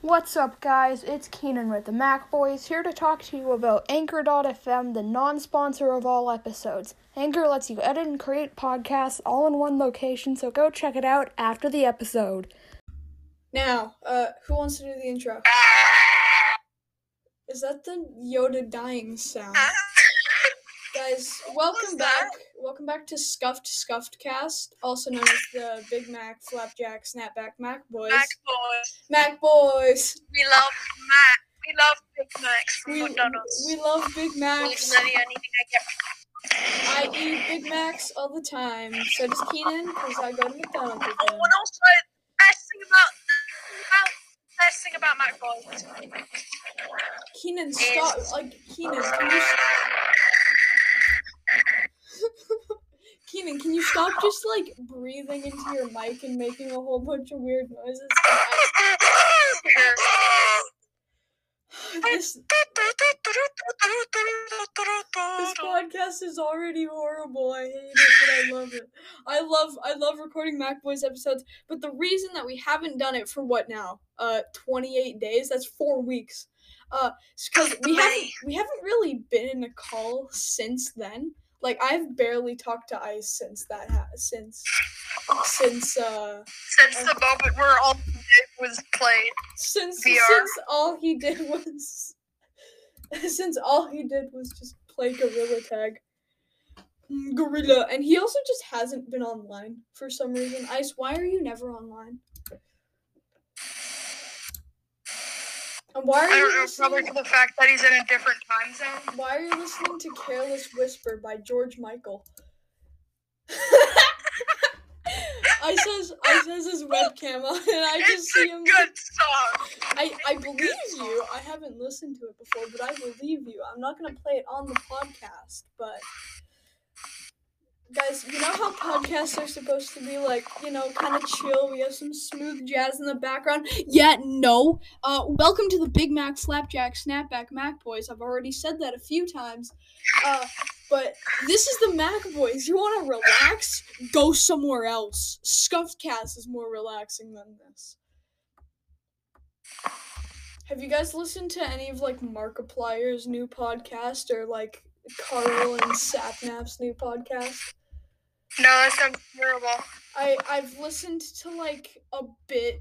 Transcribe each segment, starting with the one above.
What's up, guys? It's Keenan with the Mac Boys here to talk to you about Anchor.fm, the non sponsor of all episodes. Anchor lets you edit and create podcasts all in one location, so go check it out after the episode. Now, uh, who wants to do the intro? Is that the Yoda dying sound? Guys, welcome back. Welcome back to Scuffed Scuffed Cast, also known as the Big Mac Flapjack Snapback Mac Boys. Mac boys. Mac Boys. We love Mac. We love Big Macs from We, McDonald's. we love Big Macs. Literally anything I get. I eat Big Macs all the time. So does Keenan, because I go to McDonald's with Oh, and also, best thing about, about best thing about Mac boys. Keenan, stop. Like, Keenan, can you. Keenan, can you stop just like breathing into your mic and making a whole bunch of weird noises? this this podcast is already horrible. I hate it, but I love it. I love I love recording Mac Boys episodes, but the reason that we haven't done it for what now? Uh 28 days. That's 4 weeks. Uh cuz we haven't we haven't really been in a call since then. Like I've barely talked to Ice since that ha- since since uh Since the moment where all the did was played. since VR. since all he did was since all he did was just play gorilla tag gorilla and he also just hasn't been online for some reason ice why are you never online why are I you don't know, probably listening, for the fact that he's in a different time zone. why are you listening to careless whisper by george michael I says I says his webcam on and I just it's see a him good song. I, I believe you. I haven't listened to it before, but I believe you. I'm not gonna play it on the podcast, but guys, you know how podcasts are supposed to be like, you know, kind of chill. We have some smooth jazz in the background. Yeah, no. Uh, welcome to the Big Mac Slapjack Snapback Mac Boys. I've already said that a few times. Uh, but this is the Mac Boys. You want to relax? Go somewhere else. Scuffed Cast is more relaxing than this. Have you guys listened to any of like Markiplier's new podcast or like Karl and Sapnap's new podcast? No, that sounds terrible. I I've listened to like a bit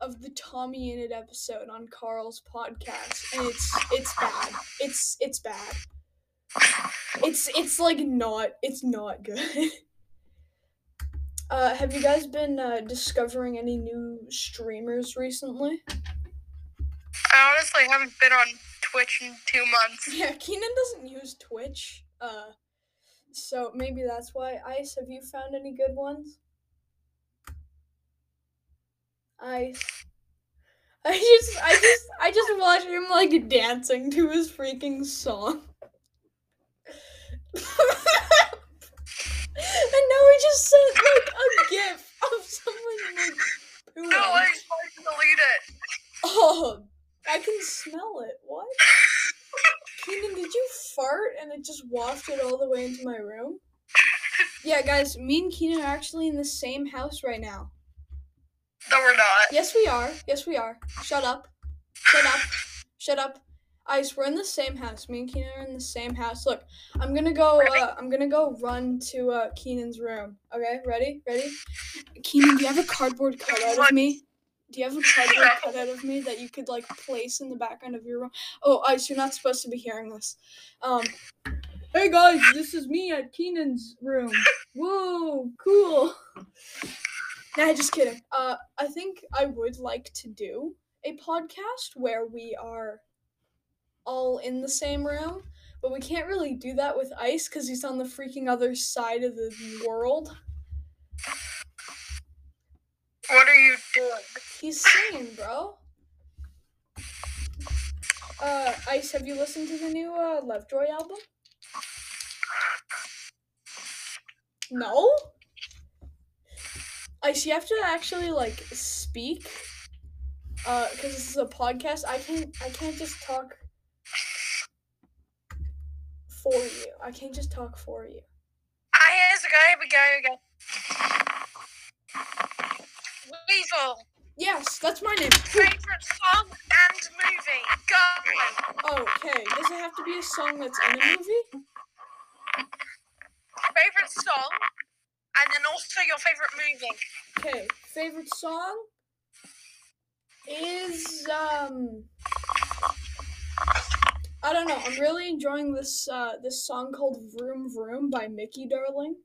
of the TommyInnit episode on Karl's podcast, and it's it's bad. It's it's bad. It's it's like not it's not good. Uh, have you guys been uh, discovering any new streamers recently? I honestly haven't been on Twitch in two months. Yeah, Keenan doesn't use Twitch. Uh, so maybe that's why. Ice, have you found any good ones? Ice. I just, I just, I just watched him like dancing to his freaking song. and now he just sent like a gif of someone like pooing. No, I delete it. Oh, I can smell it. What? Keenan, did you fart and it just wafted all the way into my room? Yeah, guys, me and Keenan are actually in the same house right now. No, we're not. Yes, we are. Yes, we are. Shut up. Shut up. Shut up. Ice, we're in the same house. Me and Keenan are in the same house. Look, I'm gonna go. Uh, I'm gonna go run to uh, Keenan's room. Okay, ready? Ready? Keenan, do you have a cardboard cutout of me? Do you have a cardboard cutout of me that you could like place in the background of your room? Oh, Ice, you're not supposed to be hearing this. Um, hey guys, this is me at Keenan's room. Whoa, cool. Nah, just kidding. Uh, I think I would like to do a podcast where we are all in the same room, but we can't really do that with Ice because he's on the freaking other side of the world. What are you doing? He's singing, bro. Uh, Ice, have you listened to the new uh, Lovejoy album? No. Ice, you have to actually like speak. Uh, because this is a podcast. I can't. I can't just talk for you. I can't just talk for you. Ah, here's a guy, a guy, a guy. Weasel. Yes, that's my name. Favorite song and movie. Go. Okay. Does it have to be a song that's in a movie? Favorite song, and then also your favorite movie. Okay. Favorite song is um. I don't know. I'm really enjoying this uh, this song called "Vroom Vroom" by Mickey Darling.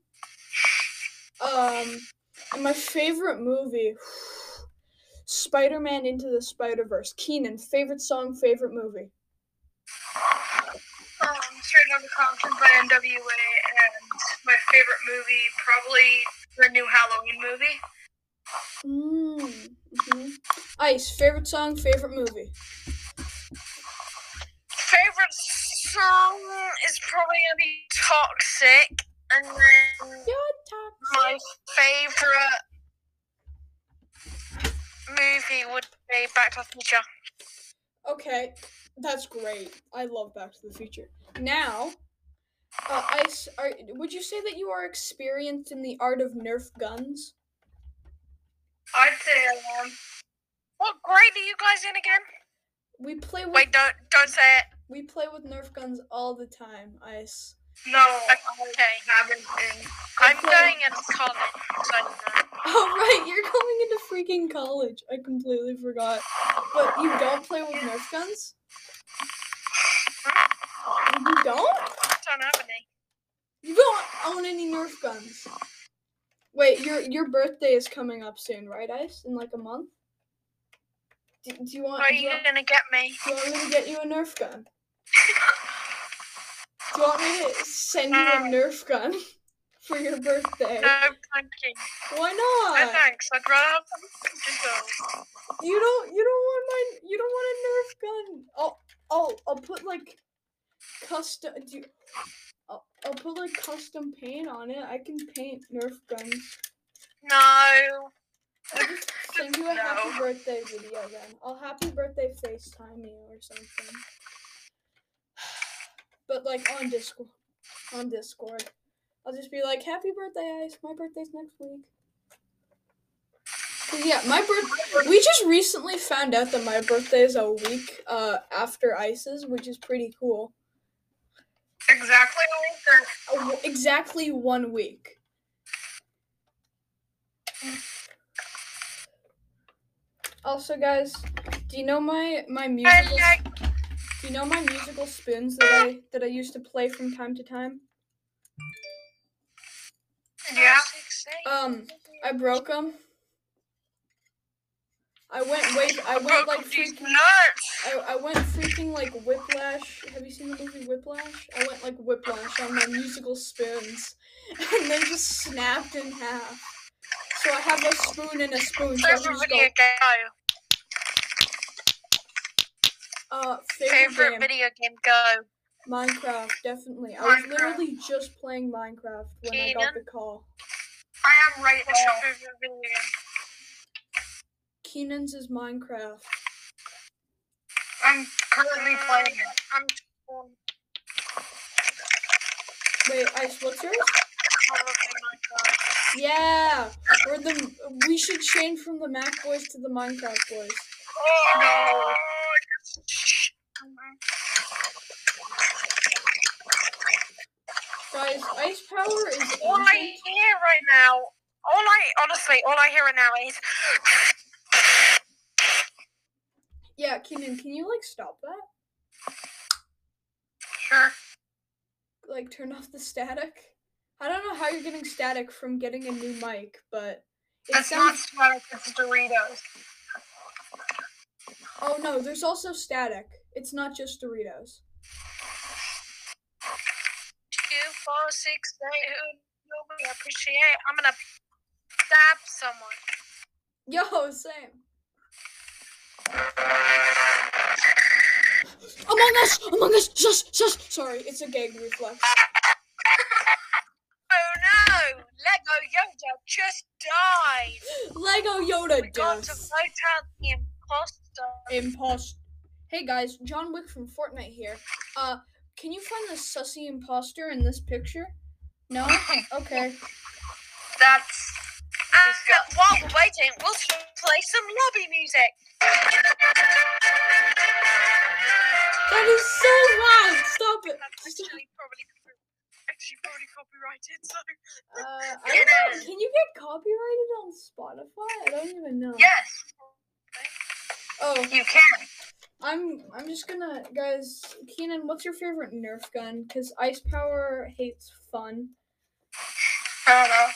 Um, my favorite movie Spider-Man Into the Spider-Verse. Keenan, favorite song, favorite movie. Um, Straight Outta Compton by NWA, and my favorite movie, probably the new Halloween movie. Mm. hmm Ice, favorite song, favorite movie. Favorite song is probably gonna be Toxic, and then my favorite movie would be Back to the Future. Okay, that's great. I love Back to the Future. Now, uh, Ice, are, would you say that you are experienced in the art of Nerf guns? I'd say I am. What grade are you guys in again? We play with Wait, don't don't say it. we play with Nerf guns all the time, Ice. No, okay. haven't been. I'm Okay. going into college, so. Oh right, you're going into freaking college. I completely forgot. But you don't play with Nerf guns? You don't? don't have any. You don't own any Nerf guns. Wait, your your birthday is coming up soon, right, Ice? In like a month. Do, do you want? Are do you you want- gonna get me? Do you want me to get you a Nerf gun? Do you want me to send you a um, Nerf gun for your birthday? No, thank you. Why not? No thanks. I'd rather have. You don't. You don't want my. You don't want a Nerf gun. I'll. I'll. I'll put like custom. Do you, I'll, I'll put like custom paint on it. I can paint Nerf guns. No. I'll just send you a happy birthday video then. I'll happy birthday FaceTime you or something. But like on Discord. On Discord. I'll just be like, Happy birthday, Ice. My birthday's next week." Yeah, my birth we just recently found out that my birthday is a week uh after Ice's, which is pretty cool. Exactly A w- exactly one week. Also, guys, do you know my my musical? You know my musical spoons that I that I used to play from time to time? Yeah. Um, I broke them. I went wait. I went like freaking. I, I went freaking like whiplash. Have you seen the movie Whiplash? I went like whiplash on my musical spoons, and they just snapped in half. So I have a spoon and a spoon. So I just go. Uh, favorite, Favorite game, video game. Go. Minecraft, definitely. I was literally just playing Minecraft when I got the call. I am right What's your favorite video game? Keenan's is Minecraft. I'm currently playing it. I'm Wait, Ice, what's yours? Minecraft. Yeah, we're the. We should change from the Mac boys to the Minecraft boys. Oh no. Guys, ice power is All I hear right now, all I honestly, all I hear right now is. Yeah, Keenan, can you like stop that? Sure. Like turn off the static? I don't know how you're getting static from getting a new mic, but it That's not static. It's Doritos. Oh no, there's also static. It's not just Doritos. Four, six, eight. Who nobody appreciate? I'm gonna stab someone. Yo, same. Among Us! Among Us! Shush! Shush! Sorry, it's a gag reflex. Oh no! Lego Yoda just died. Lego Yoda We got to vote out the imposter. Impost. Hey guys, John Wick from Fortnite here. Uh, can you find the sussy imposter in this picture? No? Okay. That's. And while we're waiting, we'll play some lobby music. That is so loud! Stop it. Actually, probably, actually probably copyrighted. So. Uh, I. Can you get copyrighted on Spotify? I don't even know. Yes. Oh, you can. I'm I'm just gonna guys. Keenan, what's your favorite Nerf gun? Cause Ice Power hates fun. I don't know.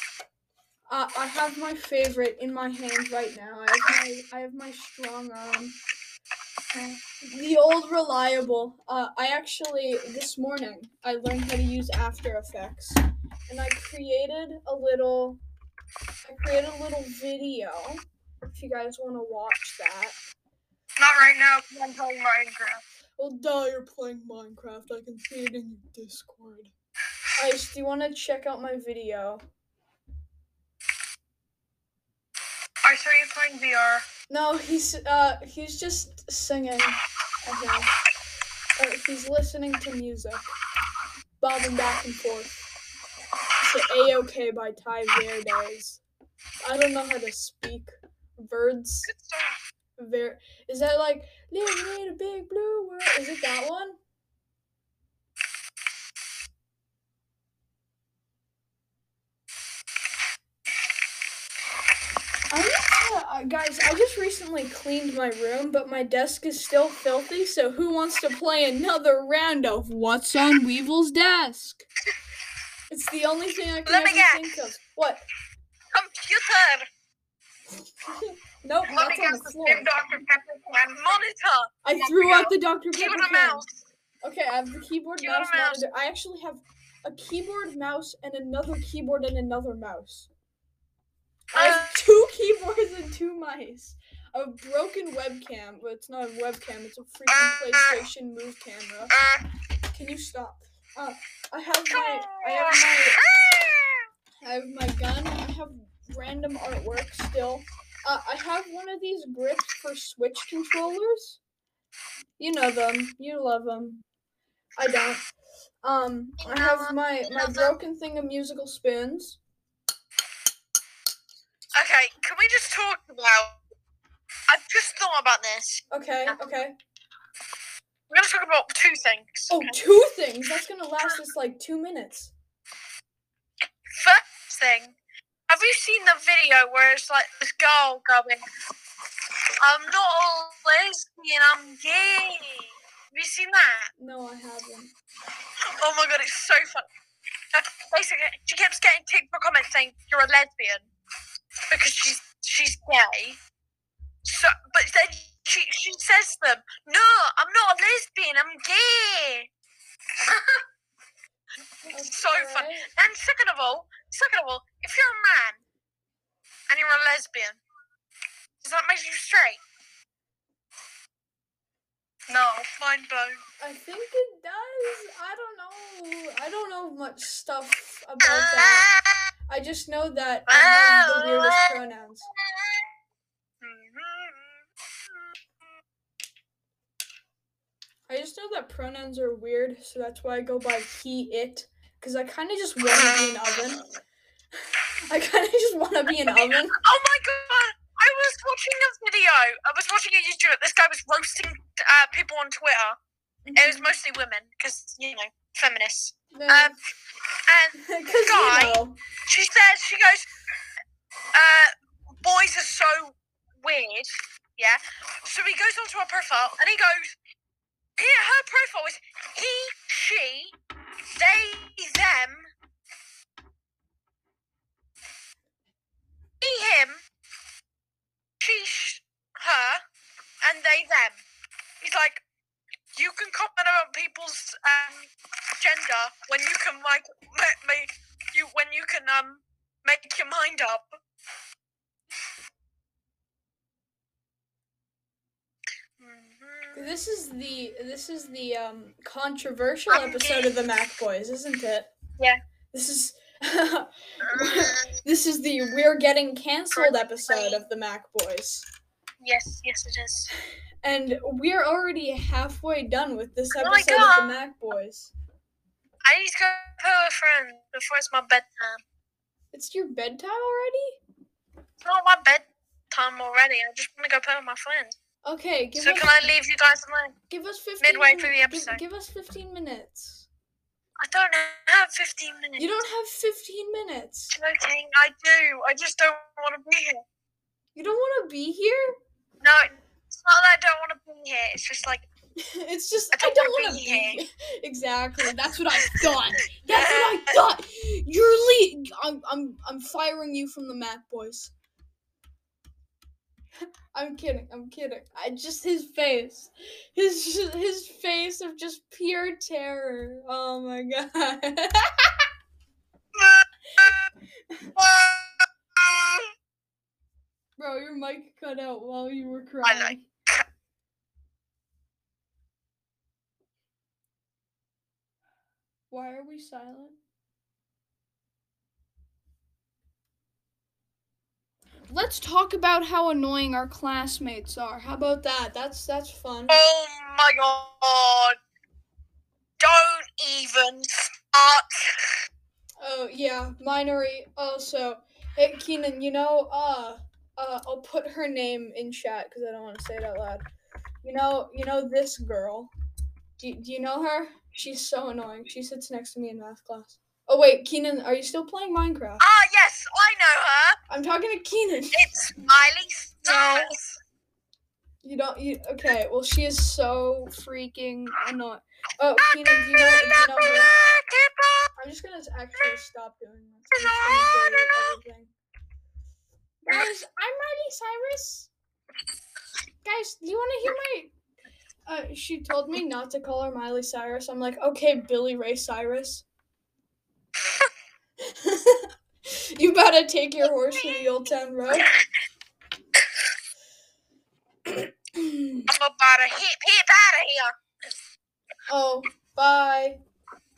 Uh, I have my favorite in my hand right now. I have my I have my strong arm. Uh, the old reliable. Uh, I actually this morning I learned how to use After Effects, and I created a little. I created a little video. If you guys want to watch that. Not right now because I'm playing Minecraft. Well, duh, you're playing Minecraft. I can see it in your Discord. Ice, do you want to check out my video? I saw you playing VR. No, he's uh he's just singing. I think. Uh, he's listening to music, bobbing back and forth. It's A OK by Tai Verdes. I don't know how to speak. Verds. Good stuff. Ver. Is that like living in a big blue world? Is it that one? I need to- uh, guys, I just recently cleaned my room, but my desk is still filthy. So who wants to play another round of What's on Weevil's desk? It's the only thing I can Let me ever guess. think of. What? Computer. Nope, Let me that's on guess the floor. Dr. Pepper can. Monitor. I threw out the Dr. Pepper Keyboard and can. mouse. Okay, I have the keyboard, mouse, mouse. monitor. I actually have a keyboard, mouse, and another keyboard and another mouse. I Uh. have two keyboards and two mice. A broken webcam, but it's not a webcam. It's a freaking PlayStation Move camera. Uh, Can you stop? Uh, I have my, I have my, I have my gun. I have random artwork still. Uh, I have one of these grips for Switch controllers. You know them. You love them. I don't. Um, I have my my broken thing of musical spoons. Okay, can we just talk about? I've just thought about this. Okay, okay. We're gonna talk about two things. Oh, okay? two things. That's gonna last us like two minutes. First thing, have you seen the video where it's like this girl going, "I'm not a lesbian, I'm gay." Have you seen that? No, I haven't. Oh my god, it's so fun. Uh, basically, she keeps getting TikTok comments saying you're a lesbian because she's she's gay. So, but then she she says to them, "No, I'm not a lesbian. I'm gay." it's so fun. And second of all, second of all, if you're a man and you're a lesbian, does that make you straight? No, oh, mind blown. I think it does. I don't know. I don't know much stuff about ah. that. I just know that I ah. have the weirdest pronouns. I just know that pronouns are weird, so that's why I go by he, it. Because I kind of just want to be an oven. I kind of just want to be an oven. Oh my god! I was watching a video. I was watching a YouTuber. This guy was roasting uh, people on Twitter. It was mostly women because you know feminists. Um, and guy- you know. she says she goes, uh, "Boys are so weird." Yeah. So he goes onto her profile and he goes, "Yeah, her profile is he, she, they, them, he, him, she, sh- her, and they, them." He's like, "You can comment about people's um, gender when you can like ma- make you when you can um make your mind up." This is the this is the um controversial episode of the Mac Boys, isn't it? Yeah. This is this is the we're getting canceled episode of the Mac Boys. Yes, yes, it is. And we're already halfway done with this Oh episode of the Mac Boys. I need to go tell a friend before it's my bedtime. It's your bedtime already? It's not my bedtime already. I just want to go play with my friends. Okay, give So us can I leave you guys alone? give us fifteen midway through the min- give- episode? Give, us fifteen minutes. I don't have 15 minutes. You don't have fifteen minutes. joking. I do. I just don't want to be here. You don't want to be here. No, it's not that I don't want to be here. It's just like it's just I don't don't wanna be be here. here. exactly. That's what I thought. That's what I thought. You're le- I'm I'm I'm firing you from the map, boys. I'm kidding. I'm kidding. I just his face, his his face of just pure terror. Oh my god. Bro, your mic cut out while you were crying. like- Why are we silent? Let's talk about how annoying our classmates are. How about that? That's that's fun. Oh my god. Don't even start. Oh yeah, Minery also. Hey Keenan, you know, uh, uh, I'll put her name in chat because I don't want to say it out loud. You know, you know this girl. Do, do you know her? She's so annoying. She sits next to me in math class. Oh wait, Keenan, are you still playing Minecraft? Ah, yes, I know her. I'm talking to Keenan. It's Miley Cyrus. You don't. You okay? Well, she is so freaking annoying. Oh, Keenan, do you know? Do you know her? I'm just gonna actually stop doing this. I'm just gonna delete everything. Guys, I'm Miley Cyrus. Guys, do you want to hear my? Uh, she told me not to call her Miley Cyrus. I'm like, okay, Billy Ray Cyrus. you better take your horse to the Old Town Road. I'm about to hip hip out of here. oh, bye.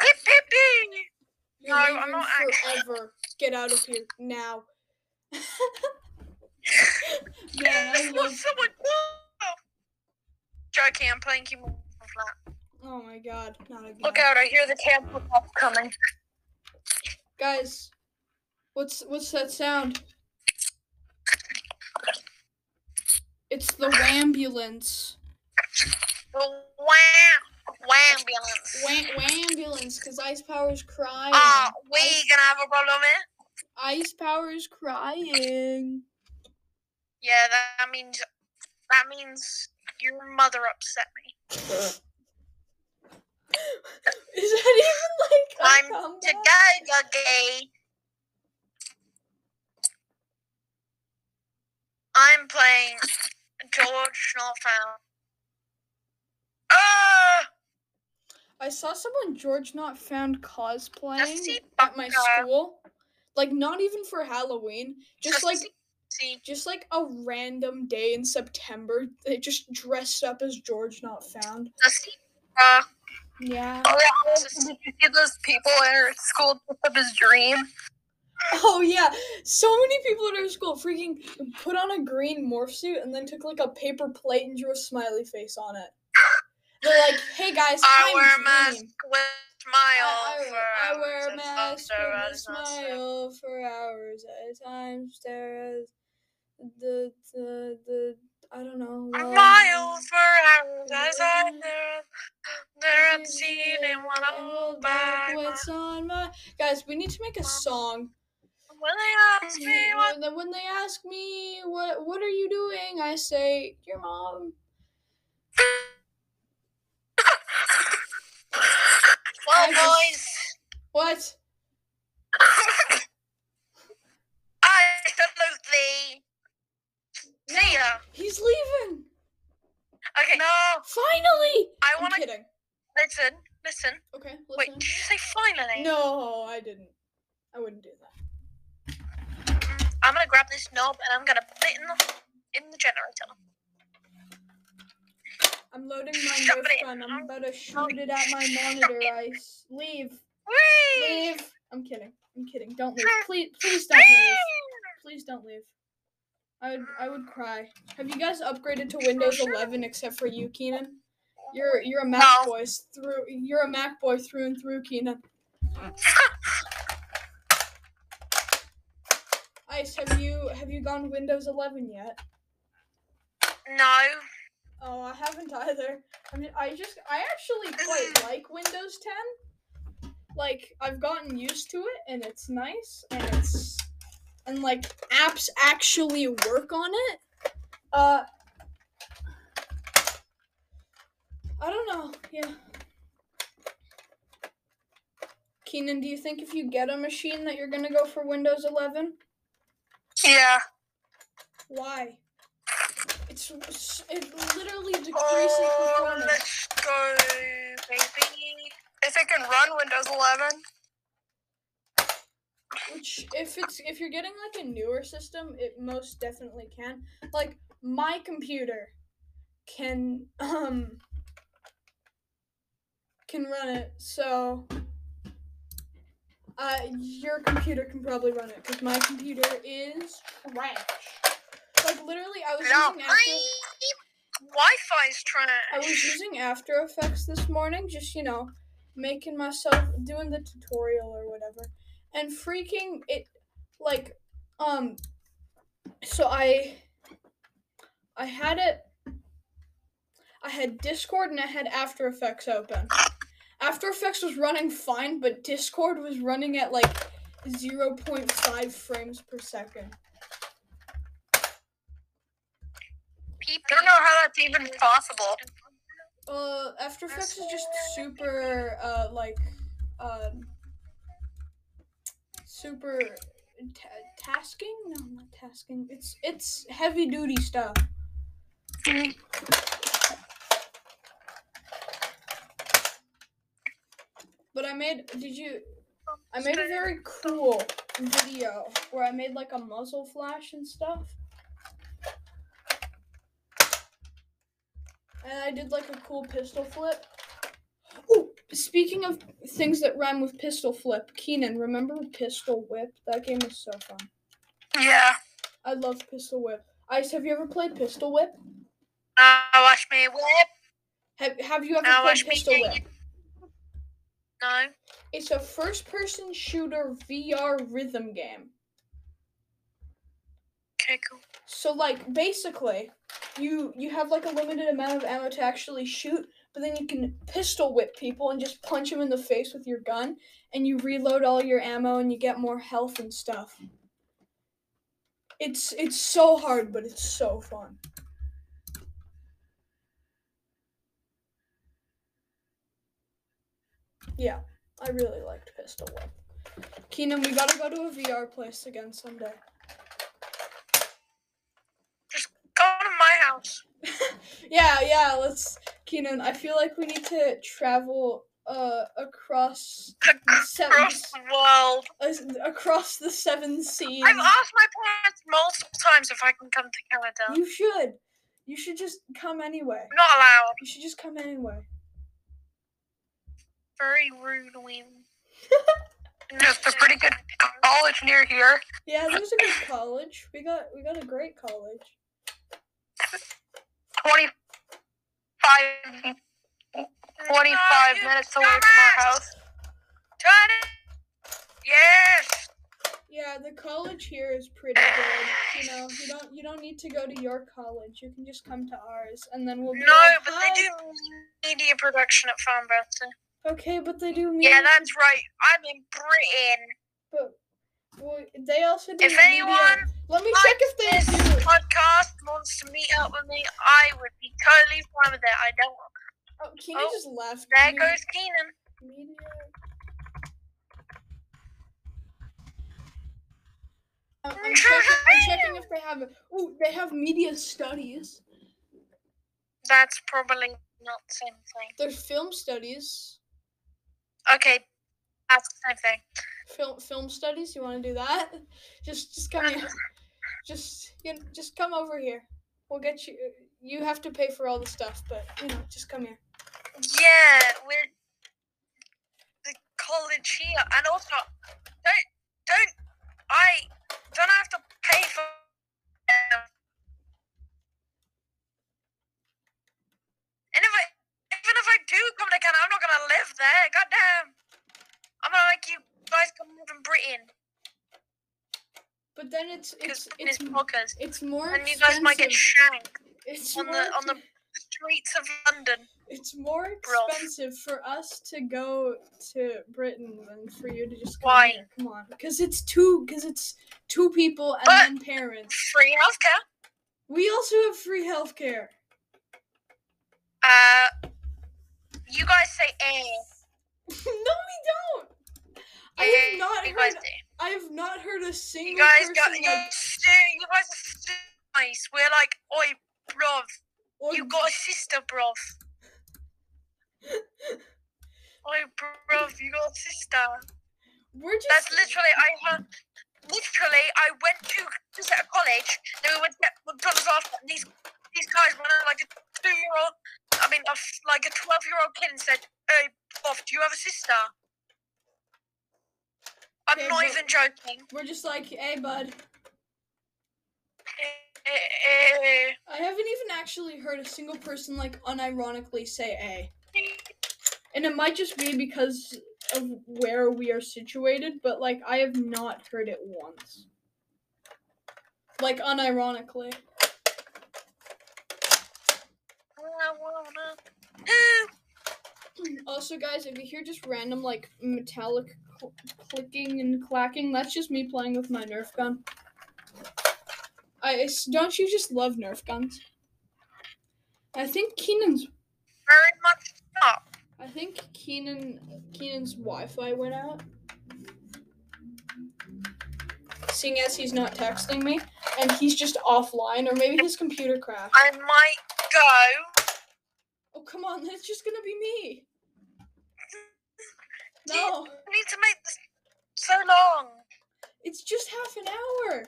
Hip hip hip. No, I'm not actually. forever. Get out of here now. Man, I What's love. someone? Joking, I'm playing keyboard flat. Oh my god, not again. Look out! I hear the temple coming. Guys, what's what's that sound? It's the ambulance. The wham, wambulance. Wham ambulance, cause Ice Power's crying. Ah, we Ice, gonna have a problem here? Ice Power's crying. Yeah, that means that means your mother upset me. Is that even like a I'm comeback? to go, gay. I'm playing GeorgeNotFound. Ah! I saw someone GeorgeNotFound cosplaying at my school. Like not even for Halloween, just like See, just like a random day in September. They just dressed up as George Not Found. Yeah. oh yeah, did you see those people at our school dressed up as Dream? Oh yeah. So many people at our school freaking put on a green morph suit and then took like a paper plate and drew a smiley face on it. They're like, "Hey guys, I I'm wear a mask with smile I, I, for I hours wear a mask at a smile for hours at a time. Stare at the the the I don't know. A mile for hours as I there at the ceiling while I hold back. What's on my guys? We need to make a song. When they ask me what when they ask me what what are you doing, I say your mom. Well, I boys, What? absolutely. See ya. He's leaving. Okay. No, Finally. I want to kidding. listen. Listen. Okay, Wait, did you say finally? No, I didn't. I wouldn't do that. I'm gonna grab this knob and I'm gonna put it in the in the generator. I'm loading my Shove Nerf it gun. I'm about to shoot it at my monitor. Ice. Leave. Whee! Leave. I'm kidding. I'm kidding. Don't leave. Please, please don't leave. Please don't leave. I would, I would cry. Have you guys upgraded to Windows 11 except for you, Keenan? You're, you're a Mac No. boy through. You're a Mac boy through and through, Keenan. Ice, have you, have you gone Windows 11 yet? No, Oh, I haven't either. I mean, I just, I actually mm. quite like Windows 10. Like, I've gotten used to it, and it's nice, and it's, and like, apps actually work on it. Uh, I don't know. Yeah. Keenan, do you think if you get a machine that you're gonna go for Windows 11? Yeah. Why? It's it literally decreases Oh, performance. let's go, baby. If it can run Windows 11, Which, if it's if you're getting like a newer system, it most definitely can. Like my computer can um can run it. So uh, your computer can probably run it because my computer is trash. Like literally, I was no. using After. Wi-Fi's trash. I was using After Effects this morning, just you know, making myself doing the tutorial or whatever, and freaking it, like, um, so I, I had it, I had Discord and I had After Effects open. After Effects was running fine, but Discord was running at like zero point five frames per second. I don't know how that's even possible. Uh, After Effects is just super, uh, like, um, super ta- tasking. No, not tasking. It's it's heavy duty stuff. But I made. Did you? I made a very cool video where I made like a muzzle flash and stuff. And I did like a cool pistol flip. Speaking of things that rhyme with pistol flip, Keenan, remember Pistol Whip? That game was so fun. Yeah. I love Pistol Whip. Ice, have you ever played Pistol Whip? Now watch me whip. Have Have you ever Now played watch me Pistol get Whip? No. It's a first-person shooter VR rhythm game. Okay, cool. So like basically, you you have like a limited amount of ammo to actually shoot, but then you can pistol whip people and just punch them in the face with your gun, and you reload all your ammo and you get more health and stuff. It's it's so hard, but it's so fun. Yeah, I really liked Pistol Whip. Keenan, we gotta go to a VR place again someday. Just go to my house. yeah, yeah, let's Keenan, I feel like we need to travel uh across the seven Across the world. uh, across the seven seas. I've asked my parents multiple times if I can come to Canada. You should. You should just come anyway. Not allowed. You should just come anyway. Very rude him. Just a pretty good college near here. Yeah, there's a good college. We got we got a great college. 25, 25 minutes away from our house. Turn it. Yes. Yeah, the college here is pretty good. You know, you don't you don't need to go to your college. You can just come to ours, and then we'll. Be No, like, but they do media production at Farnborough. Okay, but they do. Yeah, that's right. I'm in Britain. But well, they also do. If media- anyone let me check if this do. podcast wants to meet up with me, I would be totally fine with it. I don't. Oh, Keenan Oh, just left. There Me- goes Keenan. Media. I'm, I'm, checking, I'm checking if they have. Oh, they have media studies. That's probably not the same thing. There's film studies. Okay, that's the same thing. Film film studies. You want to do that? Just just come here. Just you know, just come over here. We'll get you. You have to pay for all the stuff, but you know, just come here. Yeah, we're the college here, and also don't don't I don't have to pay for. Um, and if I even if I do come to Canada, I'm not gonna live there. Goddamn, I'm gonna make you guys come live in Britain But then it's because it's it's it's podcast, it's more and you guys might get expensive. shanked It's on the on the streets of London. It's more expensive for us to go to Britain than for you to just come Why? here. Come on, because it's two. Because it's two people and But- then parents. Free healthcare. We also have free healthcare. Uh, you guys say eh. no, we don't. I have not you guys heard. Do. I have not heard a single You guys got you, like, stu- you guys are stu- nice. We're like, oi, bruv, "Oh, you got a sister, bruv. Oi, bruv, you got a sister. We're just. That's literally, I heard, literally, I went to visit a college, then we went to get McDonald's after, and these, these guys were like a two-year-old, I mean, a like a 12-year-old kid and said, hey, bruv, do you have a sister? I'm Okay, not even joking. We're just like, hey, bud. Eh, eh, eh. I haven't even actually heard a single person like unironically say a. And it might just be because of where we are situated, but like I have not heard it once. Like unironically. Also, guys, if you hear just random like metallic cl- clicking and clacking, that's just me playing with my Nerf gun. I don't you just love Nerf guns? I think Keenan's Very much not. I think Keenan Keenan's Wi-Fi went out. Seeing as he's not texting me and he's just offline, or maybe his computer crashed. I might go. Oh come on, that's just gonna be me. Do you No, need to make this so long. it's just half an hour.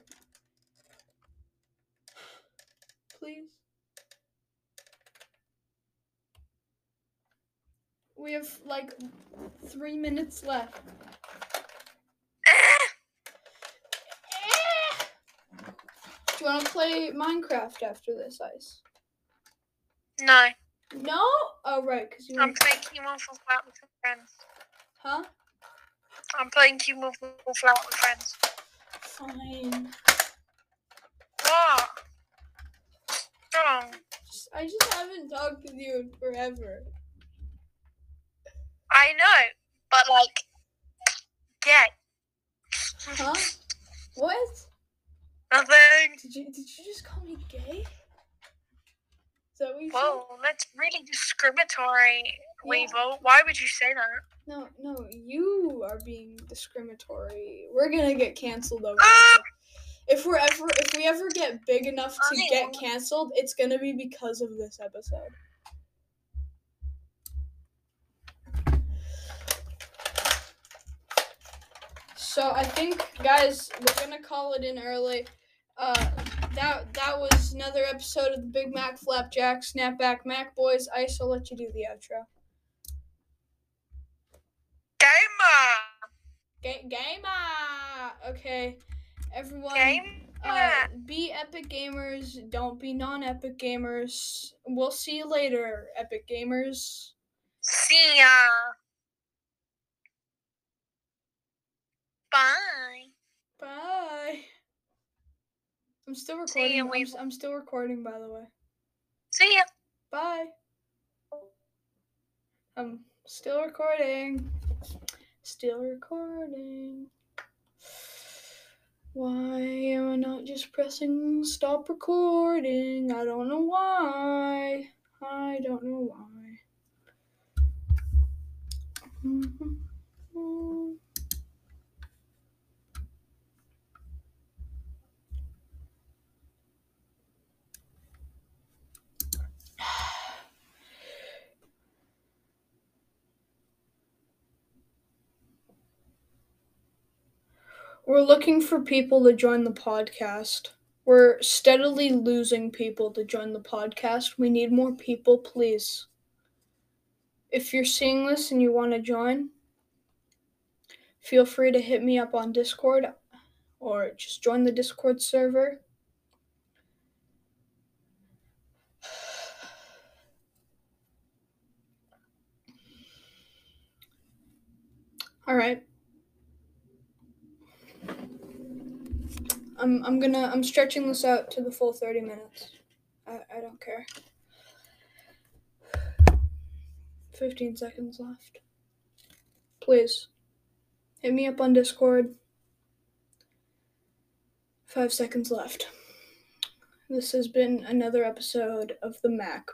Please. We have like three minutes left. Do you want to play Minecraft after this, Ice? no, No. Oh right, because you I'm playing with Flat with friends. Huh? I'm playing King Wolf with friends. Fine. Ah! What? Wrong. Just, I just haven't talked with you in forever. I know, but like, gay. Huh? What? Nothing. Did you did you just call me gay? Is that what you Whoa, that's really discriminatory, Weevil. Why would you say that? No, no, you are being discriminatory. We're gonna get canceled over Ah! If we're ever if we ever get big enough to I get canceled, it's gonna be because of this episode. So I think, guys, we're gonna call it in early. Uh, that that was another episode of the Big Mac Flapjack Snapback Mac Boys. I shall let you do the outro. Gamer! Ga- gamer. Okay, everyone. Gamer! Uh, be epic gamers. Don't be non-epic gamers. We'll see you later, epic gamers. See ya! Bye! Bye. I'm still See ya, recording. I'm, I'm still recording, by the way. See ya! Bye. I'm still recording. Still recording. Why am I not just pressing stop recording? I don't know why. I don't know why. Mm-hmm. We're looking for people to join the podcast. We're steadily losing people to join the podcast. We need more people, please. If you're seeing this and you want to join, feel free to hit me up on Discord or just join the Discord server. All right. I'm I'm gonna I'm stretching this out to the full 30 minutes. I, I don't care. 15 seconds left. Please. Hit me up on Discord. Five seconds left. This has been another episode of the Mac